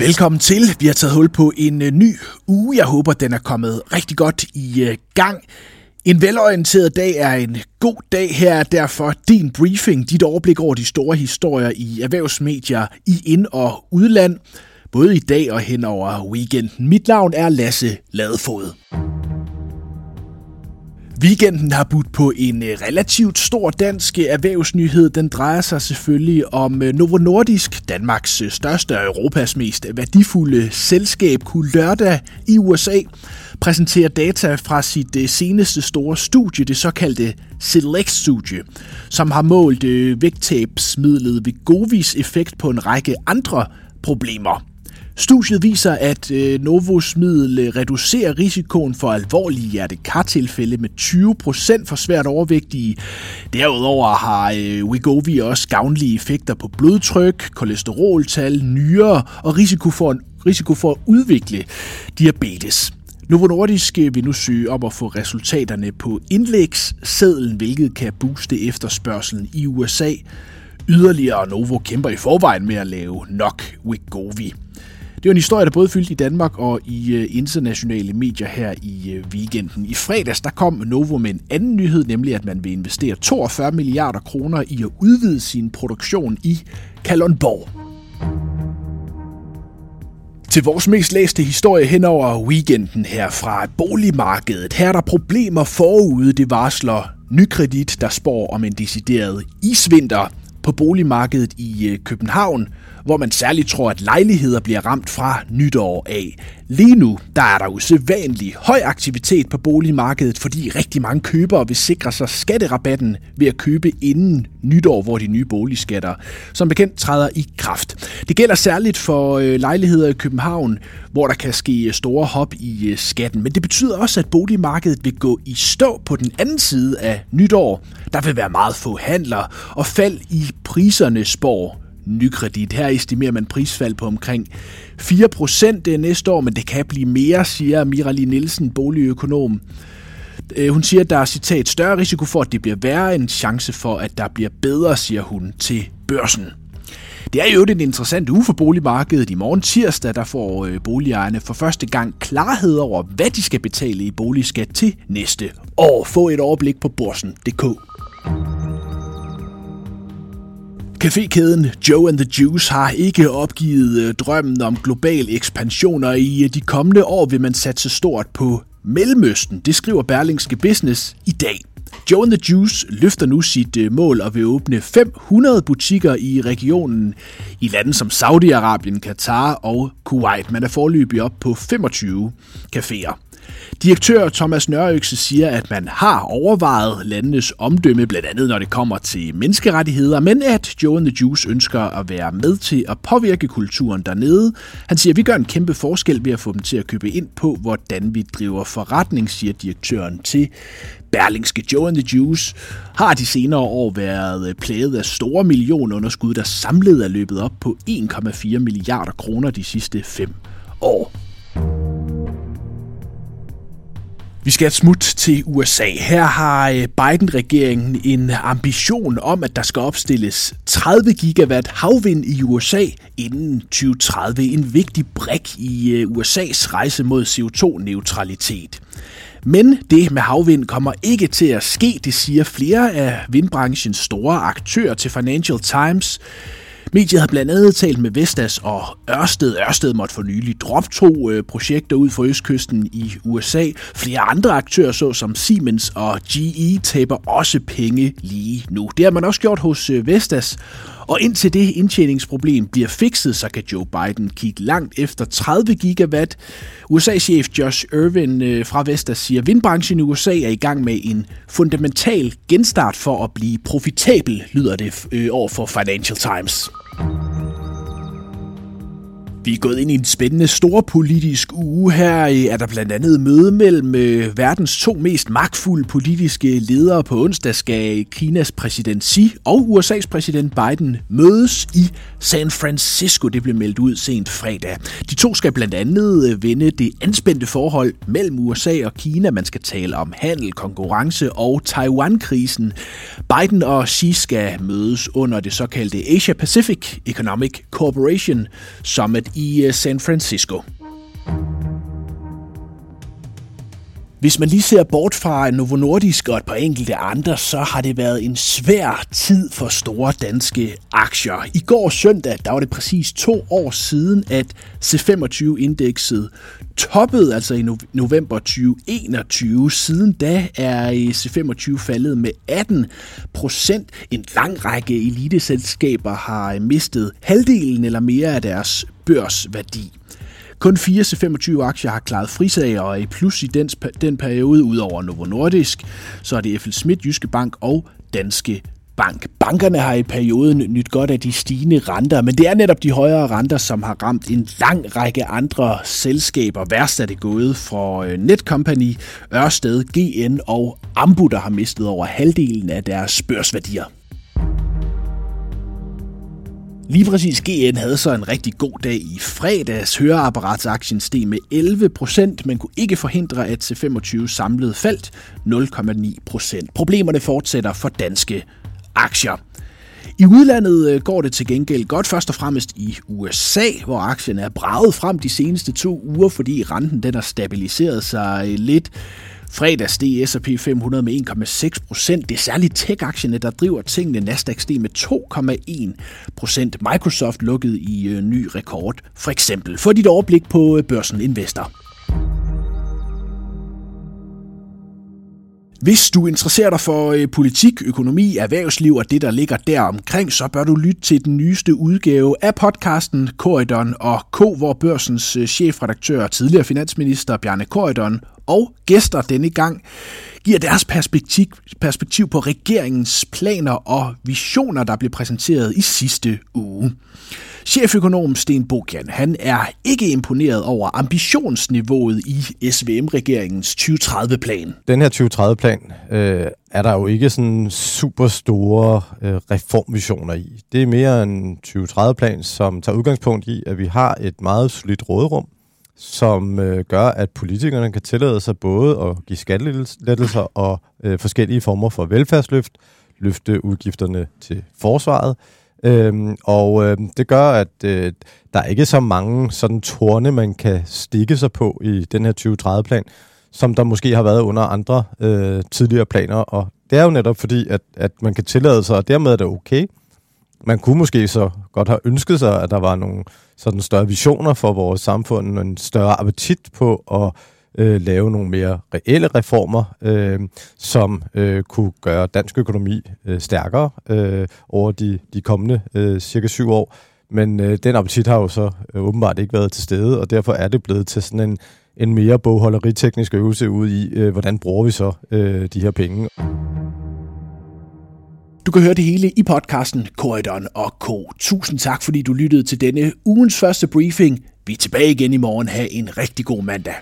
Velkommen til. Vi har taget hul på en øh, ny uge. Jeg håber, den er kommet rigtig godt i øh, gang. En velorienteret dag er en god dag. Her er derfor din briefing, dit overblik over de store historier i erhvervsmedier i ind- og udland, både i dag og hen over weekenden. Mit navn er Lasse Ladefod. Weekenden har budt på en øh, relativt stor dansk øh, erhvervsnyhed. Den drejer sig selvfølgelig om øh, Novo Nordisk, Danmarks største og Europas mest værdifulde selskab, kunne lørdag i USA præsentere data fra sit seneste store studie, det såkaldte Select-studie, som har målt vægttabsmidlet Vigovis effekt på en række andre problemer. Studiet viser, at øh, Novos middel øh, reducerer risikoen for alvorlige hjertekartilfælde med 20% for svært overvægtige. Derudover har øh, Wegovy også gavnlige effekter på blodtryk, kolesteroltal, nyre og risiko for, risiko for at udvikle diabetes. Novo Nordisk øh, vil nu søge om at få resultaterne på indlægssedlen, hvilket kan booste efterspørgselen i USA. Yderligere Novo kæmper i forvejen med at lave nok Wegovy. Det var en historie, der både fyldte i Danmark og i øh, internationale medier her i øh, weekenden. I fredags der kom Novo med en anden nyhed, nemlig at man vil investere 42 milliarder kroner i at udvide sin produktion i Kalundborg. Til vores mest læste historie hen over weekenden her fra boligmarkedet. Her er der problemer forude, det varsler Nykredit, der spår om en decideret isvinter på boligmarkedet i øh, København – hvor man særligt tror, at lejligheder bliver ramt fra nytår af. Lige nu der er der usædvanlig høj aktivitet på boligmarkedet, fordi rigtig mange købere vil sikre sig skatterabatten ved at købe inden nytår, hvor de nye boligskatter som bekendt træder i kraft. Det gælder særligt for øh, lejligheder i København, hvor der kan ske øh, store hop i øh, skatten. Men det betyder også, at boligmarkedet vil gå i stå på den anden side af nytår. Der vil være meget få handler, og fald i priserne spår nykredit. Her estimerer man prisfald på omkring 4% næste år, men det kan blive mere, siger Mirali Nielsen, boligøkonom. Øh, hun siger, at der er citat større risiko for, at det bliver værre en chance for, at der bliver bedre, siger hun til børsen. Det er jo en interessant uge for boligmarkedet. I morgen tirsdag, der får øh, boligejerne for første gang klarhed over, hvad de skal betale i boligskat til næste år. Få et overblik på borsen.dk. Cafékæden Joe and the Juice har ikke opgivet øh, drømmen om global ekspansion, og i øh, de kommende år vil man satse stort på Mellemøsten. Det skriver Berlingske Business i dag. Joe and the Juice løfter nu sit øh, mål og vil åbne 500 butikker i regionen i lande som Saudi-Arabien, Katar og Kuwait. Man er forløbig op på 25 caféer. Direktør Thomas Nørøkse siger, at man har overvejet landenes omdømme, blandt andet når det kommer til menneskerettigheder, men at Joe and the Juice ønsker at være med til at påvirke kulturen dernede. Han siger, at vi gør en kæmpe forskel ved at få dem til at købe ind på, hvordan vi driver forretning, siger direktøren til Berlingske Joe and the Juice har de senere år været plaget af store millionunderskud, der samlet er løbet op på 1,4 milliarder kroner de sidste fem år. Vi skal et smut til USA. Her har øh, Biden-regeringen en ambition om, at der skal opstilles 30 gigawatt havvind i USA inden 2030. En vigtig brik i øh, USA's rejse mod CO2-neutralitet. Men det med havvind kommer ikke til at ske, det siger flere af vindbranchens store aktører til Financial Times. Mediet har blandt andet talt med Vestas og Ørsted. Ørsted måtte for nylig droppe to øh, projekter ud for østkysten i USA. Flere andre aktører, såsom Siemens og GE, taber også penge lige nu. Det har man også gjort hos øh, Vestas. Og indtil det indtjeningsproblem bliver fikset, så kan Joe Biden kigge langt efter 30 gigawatt. USA-chef Josh Irvin øh, fra Vestas siger, at vindbranchen i USA er i gang med en fundamental genstart for at blive profitabel, lyder det øh, over for Financial Times. Vi er gået ind i en spændende storpolitisk uge. Her er der blandt andet møde mellem øh, verdens to mest magtfulde politiske ledere. På onsdag skal Kinas præsident Xi og USA's præsident Biden mødes i San Francisco. Det blev meldt ud sent fredag. De to skal blandt andet øh, vende det anspændte forhold mellem USA og Kina. Man skal tale om handel, konkurrence og Taiwan-krisen. Biden og Xi skal mødes under det såkaldte Asia Pacific Economic Cooperation et i øh, San Francisco. Hvis man lige ser bort fra Novo Nordisk og et par enkelte andre, så har det været en svær tid for store danske aktier. I går søndag, der var det præcis to år siden, at C25-indekset toppede, altså i november 2021. Siden da er C25 faldet med 18 procent. En lang række eliteselskaber har mistet halvdelen eller mere af deres børsværdi. Kun 4-25 aktier har klaret frisager og er i plus i den, den periode ud over Novo Nordisk. Så er det FL Schmidt, Jyske Bank og Danske Bank. Bankerne har i perioden nyt godt af de stigende renter, men det er netop de højere renter, som har ramt en lang række andre selskaber. Værst er det gået for øh, Netcompany, Ørsted, GN og Ambu, der har mistet over halvdelen af deres børsværdier. Lige præcis GN havde så en rigtig god dag i fredags. Høreapparatsaktien steg med 11 procent, men kunne ikke forhindre, at C25 samlet faldt 0,9 procent. Problemerne fortsætter for danske aktier. I udlandet øh, går det til gengæld godt, først og fremmest i USA, hvor aktien er braget frem de seneste to uger, fordi renten den har stabiliseret sig øh, lidt. Fredags steg S&P 500 med 1,6 procent. Det er særligt tech-aktierne, der driver tingene. Nasdaq steg med 2,1 procent. Microsoft lukkede i øh, ny rekord, for eksempel. Få dit overblik på øh, børsen Investor. Hvis du interesserer dig for øh, politik, økonomi, erhvervsliv og det, der ligger der omkring, så bør du lytte til den nyeste udgave af podcasten Corridon og K, hvor børsens øh, chefredaktør og tidligere finansminister Bjarne Corridon og gæster denne gang giver deres perspektiv, perspektiv på regeringens planer og visioner, der blev præsenteret i sidste uge. Cheføkonom Sten Bogian, han er ikke imponeret over ambitionsniveauet i SVM-regeringens 2030-plan. Den her 2030-plan øh, er der jo ikke sådan super store øh, reformvisioner i. Det er mere en 2030-plan, som tager udgangspunkt i, at vi har et meget solidt råderum, som øh, gør, at politikerne kan tillade sig både at give skattelettelser og øh, forskellige former for velfærdsløft, løfte udgifterne til forsvaret, Øhm, og øh, det gør, at øh, der er ikke så mange sådan torne, man kan stikke sig på i den her 2030-plan, som der måske har været under andre øh, tidligere planer. Og det er jo netop fordi, at, at man kan tillade sig, og dermed er det okay. Man kunne måske så godt have ønsket sig, at der var nogle sådan større visioner for vores samfund, og en større appetit på at øh, lave nogle mere reelle reformer, øh, som øh, kunne gøre dansk økonomi øh, stærkere øh, over de, de kommende øh, cirka syv år. Men øh, den appetit har jo så øh, åbenbart ikke været til stede, og derfor er det blevet til sådan en, en mere bogholderiteknisk øvelse ud i, øh, hvordan bruger vi så øh, de her penge. Du kan høre det hele i podcasten Korridoren og K. Tusind tak, fordi du lyttede til denne ugens første briefing. Vi er tilbage igen i morgen. Ha' en rigtig god mandag.